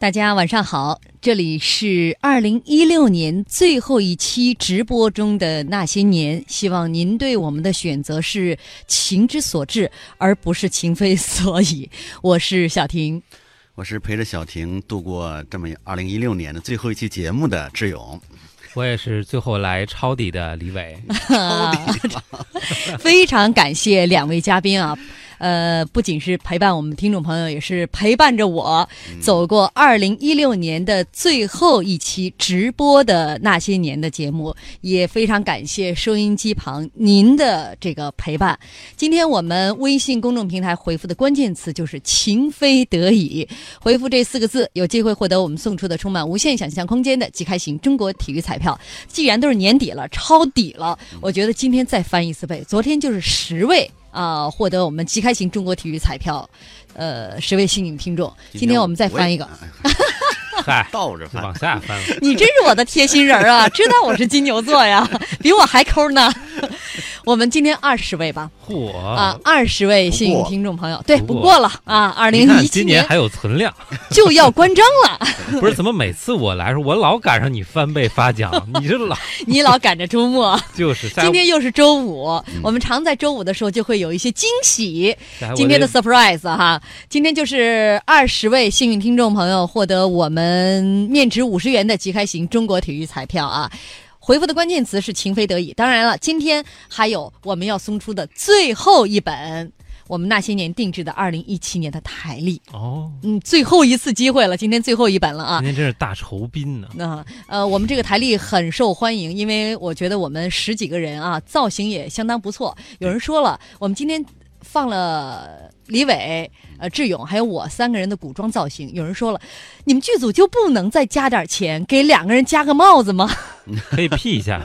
大家晚上好，这里是二零一六年最后一期直播中的那些年，希望您对我们的选择是情之所至，而不是情非所以。我是小婷，我是陪着小婷度过这么二零一六年的最后一期节目的志勇，我也是最后来抄底的李伟，抄底 非常感谢两位嘉宾啊。呃，不仅是陪伴我们听众朋友，也是陪伴着我走过二零一六年的最后一期直播的那些年的节目，也非常感谢收音机旁您的这个陪伴。今天我们微信公众平台回复的关键词就是“情非得已”，回复这四个字，有机会获得我们送出的充满无限想象空间的即开型中国体育彩票。既然都是年底了，抄底了，我觉得今天再翻一次倍。昨天就是十位。啊，获得我们即开型中国体育彩票，呃，十位幸运听众。今天我们再翻一个，嗨，倒着翻，往下翻。你真是我的贴心人啊！知道我是金牛座呀，比我还抠呢。我们今天二十位吧，嚯啊，二十位幸运听众朋友，对，不过了啊，二零一七今年还有存量，就要关张了。不是怎么每次我来时候，我老赶上你翻倍发奖，你这老你老赶着周末，就是今天又是周五，我们常在周五的时候就会有一些惊喜。今天的 surprise 哈，今天就是二十位幸运听众朋友获得我们面值五十元的即开型中国体育彩票啊。回复的关键词是“情非得已”。当然了，今天还有我们要送出的最后一本我们那些年定制的二零一七年的台历哦，嗯，最后一次机会了，今天最后一本了啊！今天真是大酬宾呢。那呃，我们这个台历很受欢迎，因为我觉得我们十几个人啊，造型也相当不错。有人说了，我们今天放了李伟、呃志勇还有我三个人的古装造型。有人说了，你们剧组就不能再加点钱，给两个人加个帽子吗？可以 P 一下，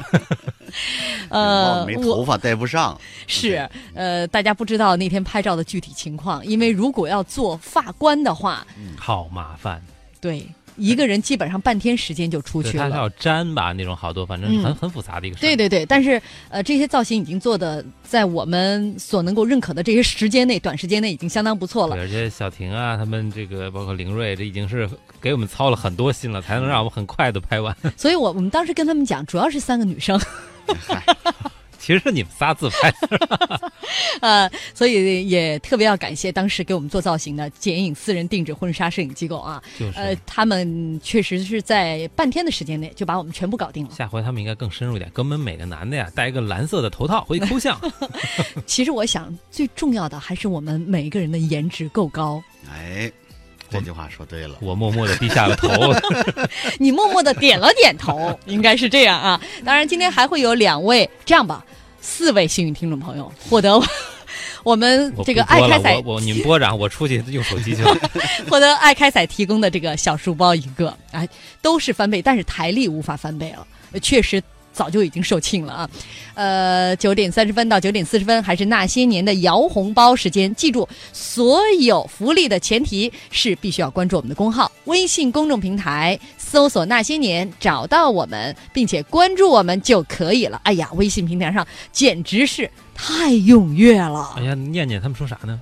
呃，没头发戴不上。是，呃，大家不知道那天拍照的具体情况，因为如果要做发冠的话，好麻烦。对，一个人基本上半天时间就出去了。他要粘吧，那种好多，反正很很复杂的一个事。对对对，但是呃，这些造型已经做的在我们所能够认可的这些时间内，短时间内已经相当不错了。而且小婷啊，他们这个包括凌睿，这已经是给我们操了很多心了，才能让我们很快的拍完。所以我我们当时跟他们讲，主要是三个女生。其实是你们仨自拍，呃，所以也特别要感谢当时给我们做造型的剪影私人定制婚纱摄影机构啊，呃，他们确实是在半天的时间内就把我们全部搞定了。下回他们应该更深入一点，给我们每个男的呀戴一个蓝色的头套回去抠像。其实我想最重要的还是我们每一个人的颜值够高。哎。这句话说对了，我默默的低下了头，你默默的点了点头，应该是这样啊。当然，今天还会有两位，这样吧，四位幸运听众朋友获得我们这个爱开彩，我你们播着，我出去用手机去了，获得爱开彩提供的这个小书包一个，哎，都是翻倍，但是台历无法翻倍了，确实。早就已经售罄了啊，呃，九点三十分到九点四十分，还是那些年的摇红包时间。记住，所有福利的前提是必须要关注我们的公号，微信公众平台搜索“那些年”，找到我们，并且关注我们就可以了。哎呀，微信平台上简直是太踊跃了。哎呀，念念他们说啥呢？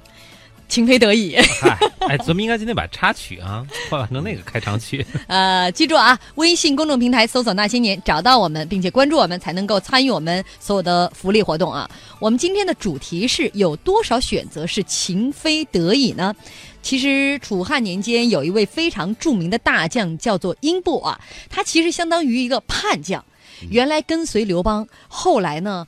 情非得已，哎，咱们应该今天把插曲啊 换成那个开场曲。呃，记住啊，微信公众平台搜索“那些年”，找到我们，并且关注我们，才能够参与我们所有的福利活动啊。我们今天的主题是有多少选择是情非得已呢？其实楚汉年间有一位非常著名的大将，叫做英布啊，他其实相当于一个叛将，原来跟随刘邦，后来呢。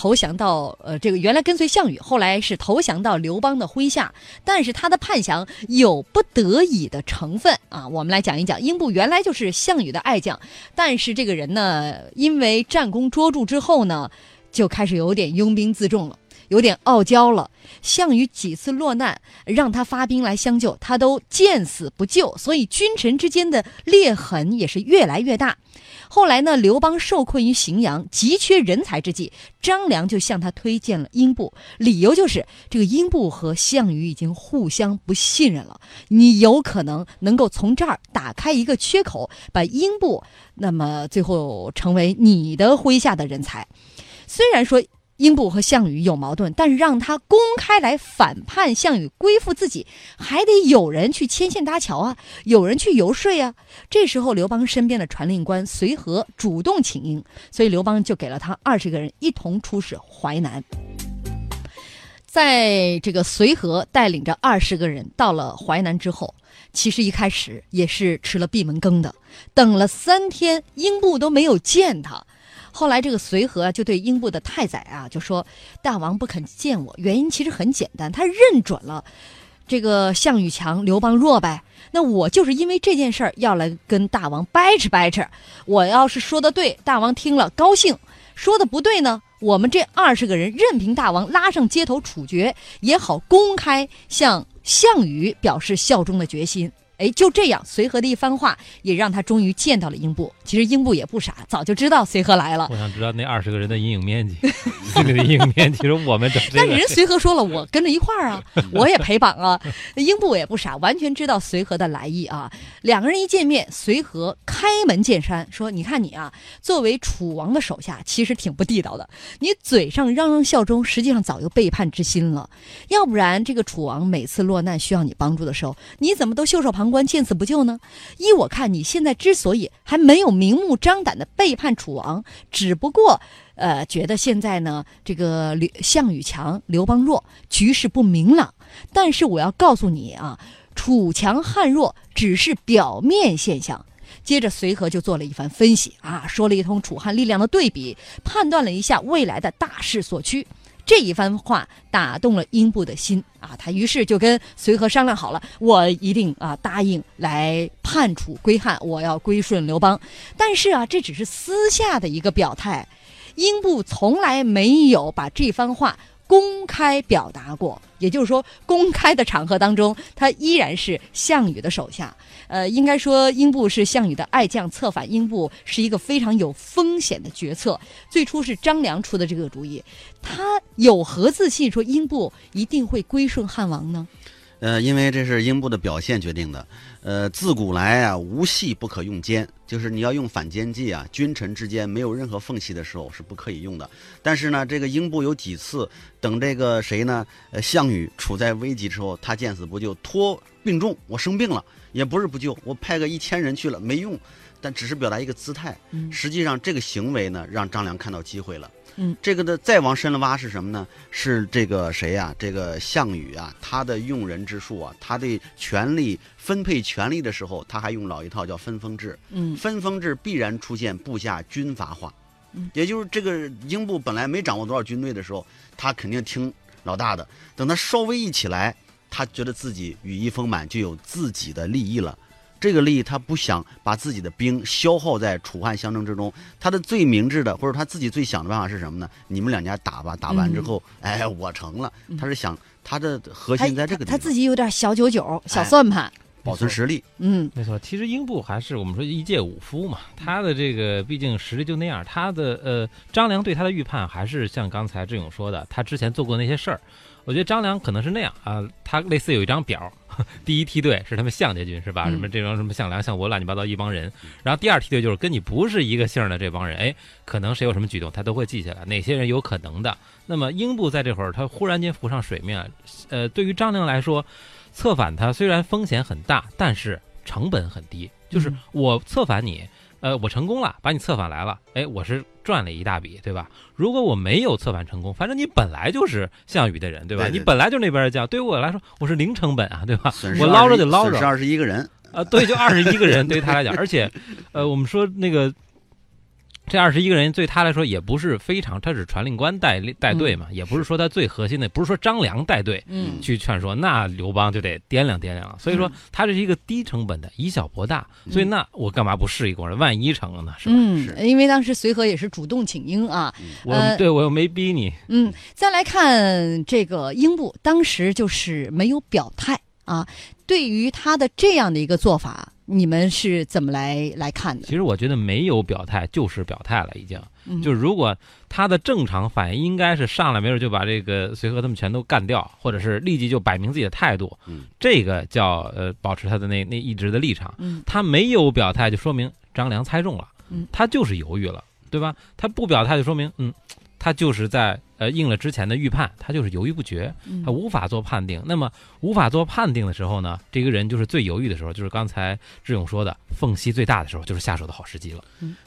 投降到呃，这个原来跟随项羽，后来是投降到刘邦的麾下，但是他的叛降有不得已的成分啊。我们来讲一讲，英布原来就是项羽的爱将，但是这个人呢，因为战功卓著之后呢，就开始有点拥兵自重了，有点傲娇了。项羽几次落难，让他发兵来相救，他都见死不救，所以君臣之间的裂痕也是越来越大。后来呢，刘邦受困于荥阳，急缺人才之际，张良就向他推荐了英布，理由就是这个英布和项羽已经互相不信任了，你有可能能够从这儿打开一个缺口，把英布那么最后成为你的麾下的人才。虽然说英布和项羽有矛盾，但是让他公开来反叛项羽归附自己，还得有人去牵线搭桥啊，有人去游说啊。这时候刘邦身边的传令官随和主动请缨，所以刘邦就给了他二十个人一同出使淮南。在这个随和带领着二十个人到了淮南之后，其实一开始也是吃了闭门羹的，等了三天，英布都没有见他。后来这个随和就对英布的太宰啊就说：“大王不肯见我，原因其实很简单，他认准了这个项羽强，刘邦弱呗。那我就是因为这件事儿要来跟大王掰扯掰扯。我要是说的对，大王听了高兴；说的不对呢，我们这二十个人任凭大王拉上街头处决，也好公开向项羽表示效忠的决心。”哎，就这样，随和的一番话也让他终于见到了英布。其实英布也不傻，早就知道随和来了。我想知道那二十个人的阴影面积，心里的阴影面积。其实我们整这个，但是人随和说了，我跟着一块儿啊，我也陪绑啊。英布也不傻，完全知道随和的来意啊。两个人一见面，随和开门见山说：“你看你啊，作为楚王的手下，其实挺不地道的。你嘴上嚷嚷效忠，实际上早有背叛之心了。要不然，这个楚王每次落难需要你帮助的时候，你怎么都袖手旁？”官见死不救呢？依我看，你现在之所以还没有明目张胆的背叛楚王，只不过，呃，觉得现在呢，这个项羽强，刘邦弱，局势不明朗。但是我要告诉你啊，楚强汉弱只是表面现象。接着随和就做了一番分析啊，说了一通楚汉力量的对比，判断了一下未来的大势所趋。这一番话打动了英布的心啊，他于是就跟随和商量好了，我一定啊答应来叛楚归汉，我要归顺刘邦。但是啊，这只是私下的一个表态，英布从来没有把这番话。公开表达过，也就是说，公开的场合当中，他依然是项羽的手下。呃，应该说，英布是项羽的爱将，策反英布是一个非常有风险的决策。最初是张良出的这个主意，他有何自信说英布一定会归顺汉王呢？呃，因为这是英布的表现决定的。呃，自古来啊，无隙不可用奸，就是你要用反间计啊，君臣之间没有任何缝隙的时候是不可以用的。但是呢，这个英布有几次等这个谁呢？呃，项羽处在危急之后，他见死不救，托病重，我生病了，也不是不救，我派个一千人去了，没用，但只是表达一个姿态。实际上这个行为呢，让张良看到机会了。嗯，这个的再往深了挖是什么呢？是这个谁呀？这个项羽啊，他的用人之术啊，他对权力分配权力的时候，他还用老一套叫分封制。嗯，分封制必然出现部下军阀化。嗯，也就是这个英布本来没掌握多少军队的时候，他肯定听老大的。等他稍微一起来，他觉得自己羽翼丰满，就有自己的利益了。这个利益他不想把自己的兵消耗在楚汉相争之中，他的最明智的或者他自己最想的办法是什么呢？你们两家打吧，打完之后，哎，我成了。他是想他的核心在这个地方，他自己有点小九九、小算盘，保存实力。嗯，没错。其实英布还是我们说一介武夫嘛，他的这个毕竟实力就那样。他的呃，张良对他的预判还是像刚才志勇说的，他之前做过那些事儿。我觉得张良可能是那样啊，他类似有一张表，第一梯队是他们项家军是吧？什么这帮什么项梁、项伯乱七八糟一帮人，然后第二梯队就是跟你不是一个姓的这帮人，哎，可能谁有什么举动，他都会记下来，哪些人有可能的。那么英布在这会儿他忽然间浮上水面，呃，对于张良来说，策反他虽然风险很大，但是成本很低，就是我策反你。呃，我成功了，把你策反来了，哎，我是赚了一大笔，对吧？如果我没有策反成功，反正你本来就是项羽的人，对吧？你本来就那边的将，对于我来说，我是零成本啊，对吧？我捞着就捞着，损失二十一个人啊，对，就二十一个人，对于他来讲，而且，呃，我们说那个。这二十一个人对他来说也不是非常，他是传令官带带队嘛，也不是说他最核心的，不是说张良带队去劝说，那刘邦就得掂量掂量了。所以说他这是一个低成本的，以小博大。所以那我干嘛不试一过呢？万一成了呢？是吧？嗯，因为当时随和也是主动请缨啊，我对我又没逼你。嗯，再来看这个英布，当时就是没有表态啊。对于他的这样的一个做法。你们是怎么来来看的？其实我觉得没有表态就是表态了，已经。就是如果他的正常反应应该是上来没准就把这个随和他们全都干掉，或者是立即就摆明自己的态度。嗯，这个叫呃保持他的那那一直的立场。嗯，他没有表态就说明张良猜中了。嗯，他就是犹豫了，对吧？他不表态就说明嗯，他就是在呃应了之前的预判，他就是犹豫不决，嗯他无法做判定。那么无法做判定的时候呢，这个人就是最犹豫的时候，就是刚才志勇说的缝隙最大的时候，就是下手的好时机了。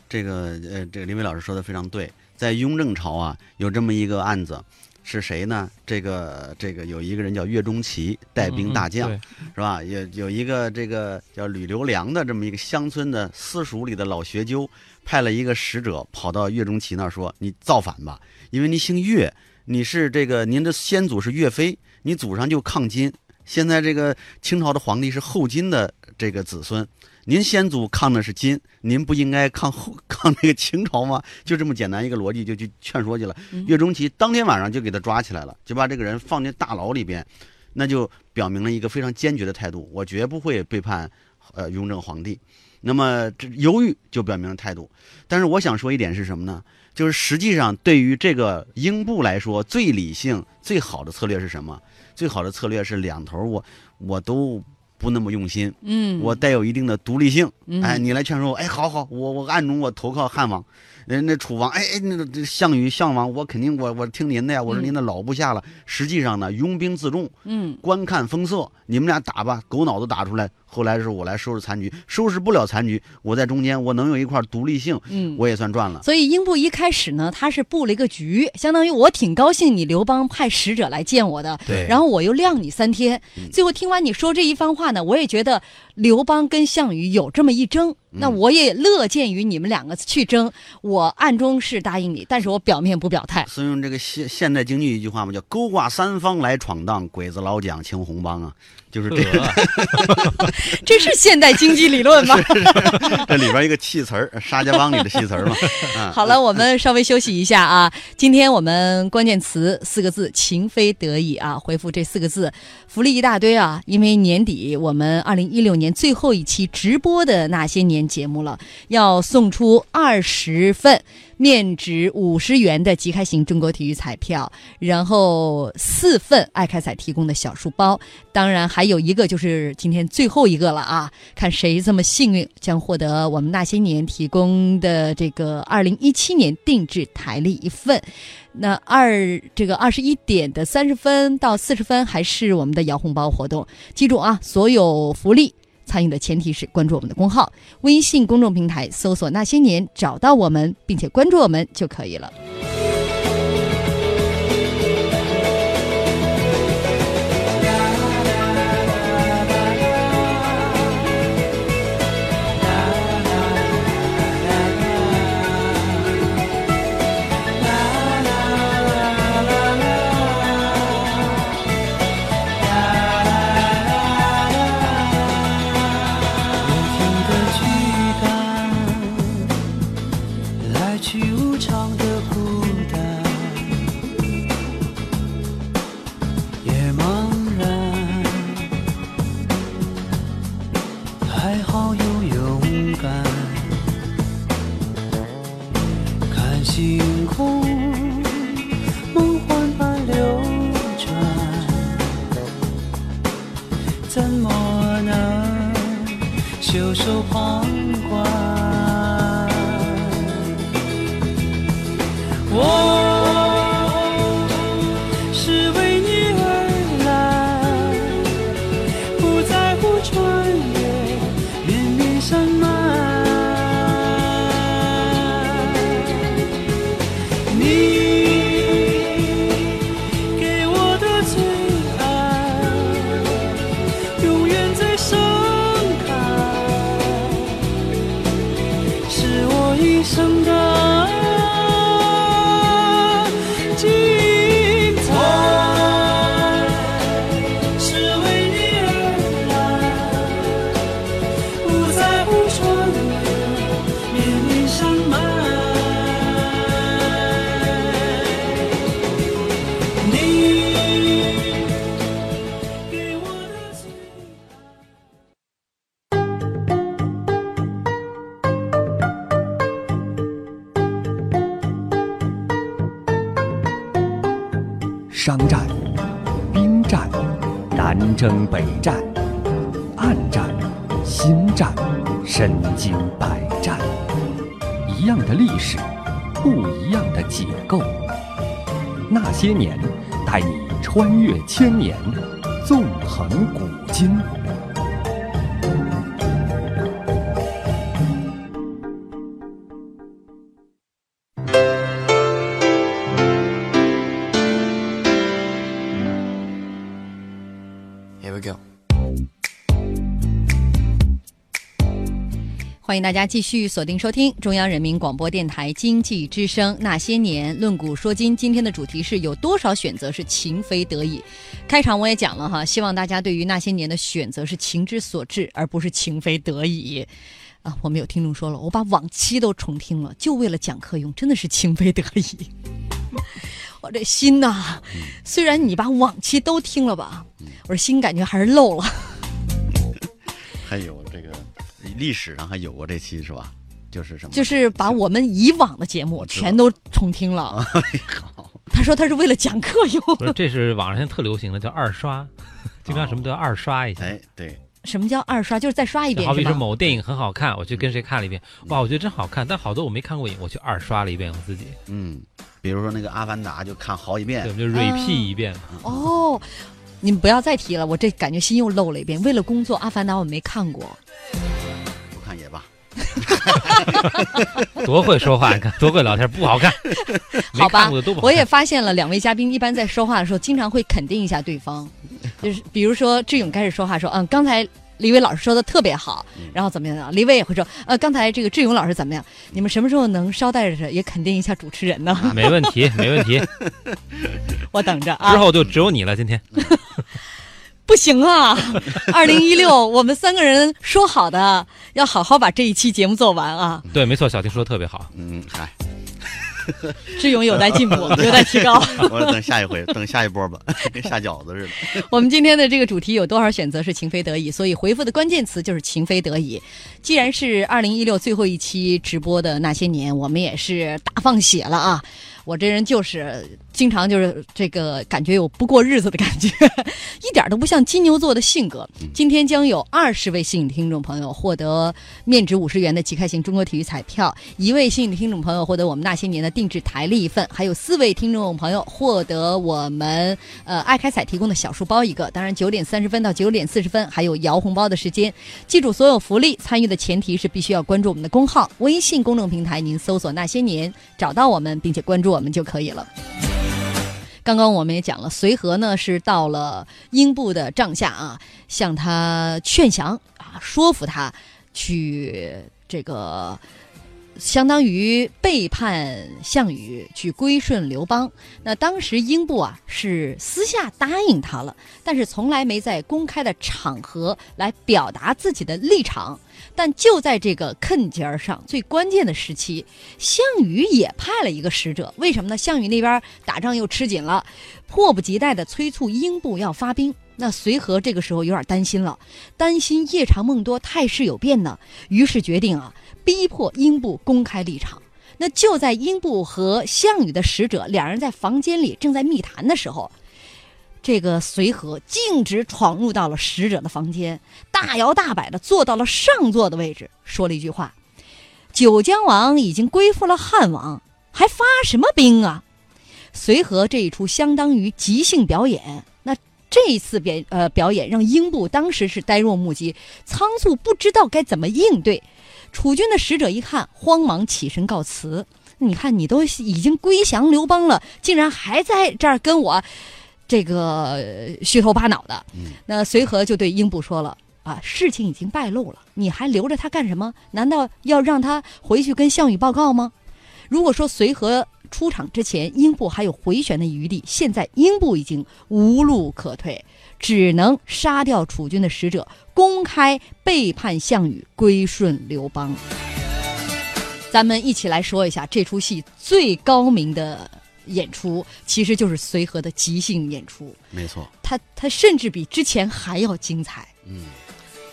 这个呃，这个林伟老师说的非常对，在雍正朝啊，有这么一个案子，是谁呢？这个这个有一个人叫岳钟琪，带兵大将，嗯嗯是吧？有有一个这个叫吕留良的这么一个乡村的私塾里的老学究，派了一个使者跑到岳钟琪那儿说：“你造反吧，因为你姓岳，你是这个您的先祖是岳飞，你祖上就抗金。现在这个清朝的皇帝是后金的这个子孙，您先祖抗的是金，您不应该抗后抗那个清朝吗？就这么简单一个逻辑，就去劝说去了。嗯岳钟琪当天晚上就给他抓起来了，就把这个人放进大牢里边，那就表明了一个非常坚决的态度，我绝不会背叛呃雍正皇帝。那么这犹豫就表明了态度。但是我想说一点是什么呢？就是实际上对于这个英布来说，最理性、最好的策略是什么？最好的策略是两头我我都不那么用心，嗯，我带有一定的独立性。嗯哎，你来劝说我，哎，好好，我我暗中我投靠汉王，人那楚王，哎哎，那个项羽项王，我肯定我我听您的呀，我是您的老部下了。实际上呢，拥兵自重，嗯观看风色，你们俩打吧，狗脑子打出来。后来是我来收拾残局，收拾不了残局，我在中间我能有一块独立性，嗯。我也算赚了。所以英布一开始呢，他是布了一个局，相当于我挺高兴你刘邦派使者来见我的，对然后我又晾你三天。嗯最后听完你说这一番话呢，我也觉得刘邦跟项羽有这么一争，那我也乐见于你们两个去争。我暗中是答应你，但是我表面不表态。所以用这个现现代京剧一句话嘛，叫“勾挂三方来闯荡，鬼子老蒋青红帮”啊，就是这个。这是现代经济理论吗？这里边一个戏词儿，沙家浜里的戏词儿嘛。啊，好了，我们稍微休息一下啊。今天我们关键词四个字“情非得已”啊，回复这四个字，福利一大堆啊。因为年底我们二零一六年最后一期直播的那些年节目了，要送出二十份面值五十元的即开型中国体育彩票，然后四份爱开彩提供的小书包，当然还有一个就是今天最后一个了啊！看谁这么幸运，将获得我们那些年提供的这个二零一七年定制台历一份。那二这个二十一点的三十分到四十分还是我们的摇红包活动，记住啊，所有福利。参与的前提是关注我们的公号，微信公众平台搜索“那些年”，找到我们，并且关注我们就可以了。怎么能？袖手旁身经百战，一样的历史，不一样的解构。那些年》，带你穿越千年，纵横古今。欢迎大家继续锁定收听中央人民广播电台经济之声《那些年》，论古说今。今天的主题是有多少选择是情非得已？开场我也讲了哈，希望大家对于那些年的选择是情之所至，而不是情非得已。啊，我们有听众说了，我把往期都重听了，就为了讲课用，真的是情非得已。我这心呐，虽然你把往期都听了吧，我这心感觉还是漏了。还有这个历史上还有过这期是吧？就是什么？就是把我们以往的节目全都重听了。好，他说他是为了讲课用。这是网上现在特流行的，叫二刷，经常什么都要二刷一下。哎，对，什么叫二刷？就是再刷一遍，好比？说某电影很好看，我去跟谁看了一遍，哇，我觉得真好看，但好多我没看过瘾，我去二刷了一遍我自己，嗯，比如说那个《阿凡达》，就看好几对，遍我。们就 repeat 一遍。哦，你们不要再提了，我这感觉心又漏了一遍。为了工作，《阿凡达》我没看过。多会说话，你看多会聊天，不好看。好吧。我也发现了，两位嘉宾一般在说话的时候，经常会肯定一下对方，就是比如说志勇开始说话说，嗯，刚才。李伟老师说的特别好，然后怎么样呢？李伟也会说，呃，刚才这个志勇老师怎么样？你们什么时候能捎带着也肯定一下主持人呢？没问题，没问题。我等着啊。之后就只有你了，今天。不行啊！二零一六，我们三个人说好的，要好好把这一期节目做完啊！对，没错，小婷说的特别好。嗯，嗨，志勇有待进步，有待提高。我等下一回，等下一波吧，跟下饺子似的。我们今天的这个主题有多少选择是情非得已，所以回复的关键词就是情非得已。既然是二零一六最后一期直播的那些年，我们也是大放血了啊！我这人就是经常就是这个感觉有不过日子的感觉，一点都不像金牛座的性格。今天将有二十位幸运听众朋友获得面值五十元的即开型中国体育彩票，一位幸运听众朋友获得我们那些年的定制台历一份，还有四位听众朋友获得我们呃爱开彩提供的小书包一个。当然，九点三十分到九点四十分还有摇红包的时间。记住，所有福利参与的前提是必须要关注我们的公号微信公众平台，您搜索“那些年”找到我们，并且关注我们就可以了。刚刚我们也讲了，随和呢是到了英布的帐下啊，向他劝降啊，说服他去这个。相当于背叛项羽，去归顺刘邦。那当时英布啊是私下答应他了，但是从来没在公开的场合来表达自己的立场。但就在这个坑节儿上最关键的时期，项羽也派了一个使者。为什么呢？项羽那边打仗又吃紧了，迫不及待地催促英布要发兵。那随和这个时候有点担心了，担心夜长梦多，态势有变呢，于是决定啊，逼迫英布公开立场。那就在英布和项羽的使者两人在房间里正在密谈的时候，这个随和径直闯入到了使者的房间，大摇大摆的坐到了上座的位置，说了一句话：“九江王已经归附了汉王，还发什么兵啊？”随和这一出相当于即兴表演，那这一次表呃表演让英布当时是呆若木鸡，仓促不知道该怎么应对。楚军的使者一看，慌忙起身告辞。你看，你都已经归降刘邦了，竟然还在这儿跟我这个呃虚头巴脑的。那随和就对英布说了：“啊，事情已经败露了，你还留着他干什么？难道要让他回去跟项羽报告吗？”如果说随和出场之前，英布还有回旋的余地，现在英布已经无路可退，只能杀掉楚军的使者，公开背叛项羽，归顺刘邦。咱们一起来说一下这出戏最高明的演出，其实就是随和的即兴演出。没错，他他甚至比之前还要精彩。嗯，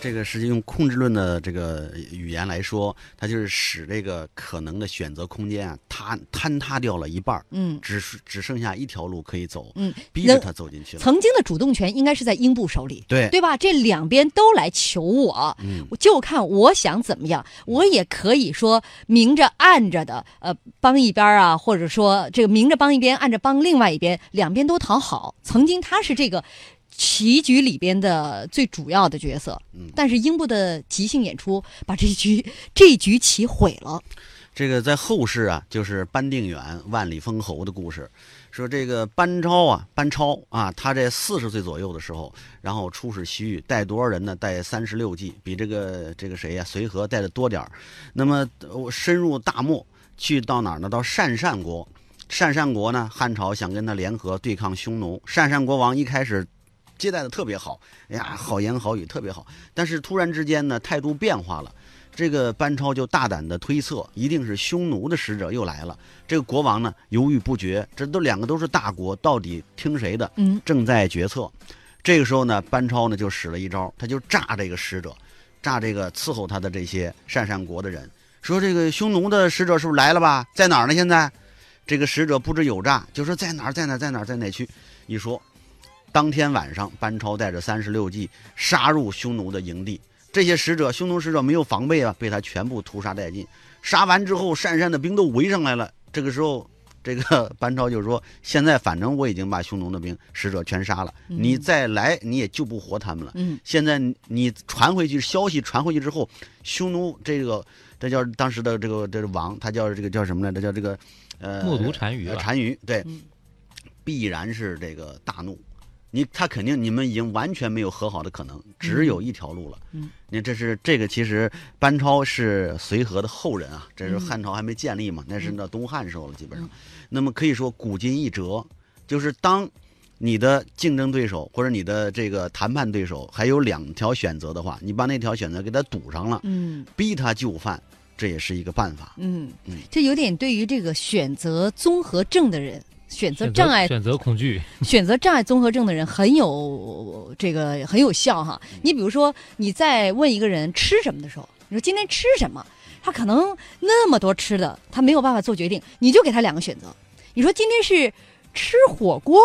这个实际用控制论的这个语言来说，它就是使这个可能的选择空间啊塌坍塌掉了一半儿，嗯只是只剩下一条路可以走，嗯，逼着他走进去了。曾经的主动权应该是在英布手里，对，对吧？这两边都来求我，嗯，我就看我想怎么样，我也可以说明着暗着的，呃，帮一边啊，或者说这个明着帮一边，暗着帮另外一边，两边都讨好。曾经他是这个棋局里边的最主要的角色，嗯但是英布的即兴演出把这一局 这局棋毁了。这个在后世啊，就是班定远万里封侯的故事。说这个班超啊，班超啊，他这四十岁左右的时候，然后出使西域，带多少人呢？带三十六计，比这个这个谁呀、随和带的多点儿。那么呃深入大漠，去到哪儿呢？到鄯善国。鄯善国呢，汉朝想跟他联合对抗匈奴。鄯善国王一开始接待的特别好，哎呀，好言好语，特别好。但是突然之间呢，态度变化了。这个班超就大胆的推测，一定是匈奴的使者又来了。这个国王呢犹豫不决，这都两个都是大国，到底听谁的？嗯，正在决策。这个时候呢，班超呢就使了一招，他就炸这个使者，炸这个伺候他的这些鄯善国的人，说这个匈奴的使者是不是来了吧？在哪儿呢？现在这个使者不知有诈，就说在哪儿，在哪儿，在哪儿，在哪去？一说，当天晚上，班超带着三十六计杀入匈奴的营地。这些使者，匈奴使者没有防备啊，被他全部屠杀殆尽。杀完之后，鄯善的兵都围上来了。这个时候，这个 班超就说：“现在反正我已经把匈奴的兵使者全杀了，嗯你再来你也救不活他们了。嗯现在你你传回去消息传回去之后，匈奴这个这叫当时的这个这个王，他叫这个叫什么来着？叫这个呃默读单于单于对，嗯必然是这个大怒。你他肯定你们已经完全没有和好的可能，只有一条路了。嗯，你这是这个其实班超是随和的后人啊，这是嗯汉朝还没建立嘛，那是那东汉时候了，基本上嗯。那么可以说古今一折，就是当你的竞争对手或者你的这个谈判对手还有两条选择的话，你把那条选择给他堵上了，嗯逼他就范，这也是一个办法。嗯嗯，这有点对于这个选择综合症的人。选择障碍选择恐惧，选择障碍综合症的人很有这个很有效哈。你比如说，你在问一个人吃什么的时候，你说今天吃什么，他可能那么多吃的，他没有办法做决定，你就给他两个选择。你说今天是吃火锅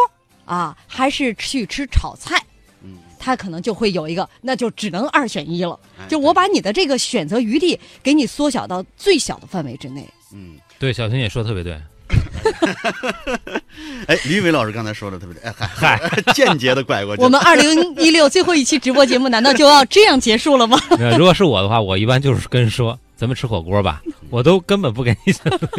啊，还是去吃炒菜？嗯，他可能就会有一个，那就只能二选一了。哎就我把你的这个选择余地给你缩小到最小的范围之内。嗯，对，小琴也说的特别对。哎，李伟老师刚才说的特别对，哎嗨嗨，间接的拐过去。我们二零一六最后一期直播节目，难道就要这样结束了吗？那如果是我的话，我一般就是跟人说，咱们吃火锅吧，我都根本不给你选择，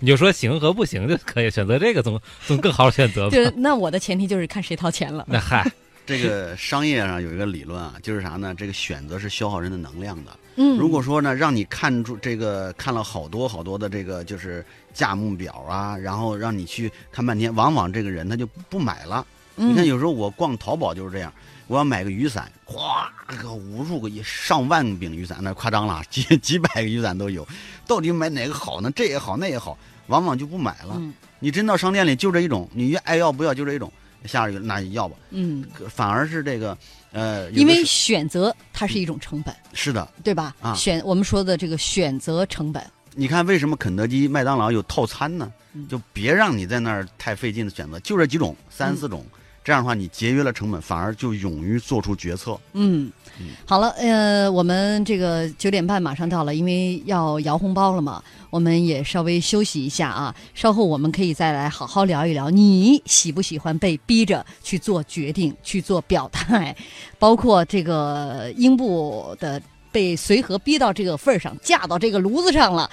你就说行和不行就可以，选择这个总总更好选择吧。就是那我的前提就是看谁掏钱了。那嗨，这个商业上有一个理论啊，就是啥呢？这个选择是消耗人的能量的。嗯，如果说呢，让你看出这个看了好多好多的这个就是价目表啊，然后让你去看半天，往往这个人他就不买了。嗯你看有时候我逛淘宝就是这样，我要买个雨伞，哗个无数个上万柄雨伞，那夸张了，几几百个雨伞都有，到底买哪个好呢？这也好，那也好，往往就不买了。嗯你真到商店里就这一种，你越爱要不要就这一种，下雨那要吧，嗯，反而是这个呃，因为选择它是一种成本，是的，对吧？啊选我们说的这个选择成本，你看为什么肯德基、麦当劳有套餐呢嗯？就别让你在那儿太费劲的选择，就这几种，三四种，这样的话你节约了成本，反而就勇于做出决策。嗯嗯，好了，呃，我们这个九点半马上到了，因为要摇红包了嘛，我们也稍微休息一下啊，稍后我们可以再来好好聊一聊，你喜不喜欢被逼着去做决定、去做表态，包括这个英布的被随和逼到这个份儿上，架到这个炉子上了。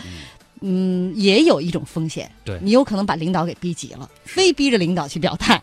嗯，也有一种风险，对你有可能把领导给逼急了，非逼着领导去表态。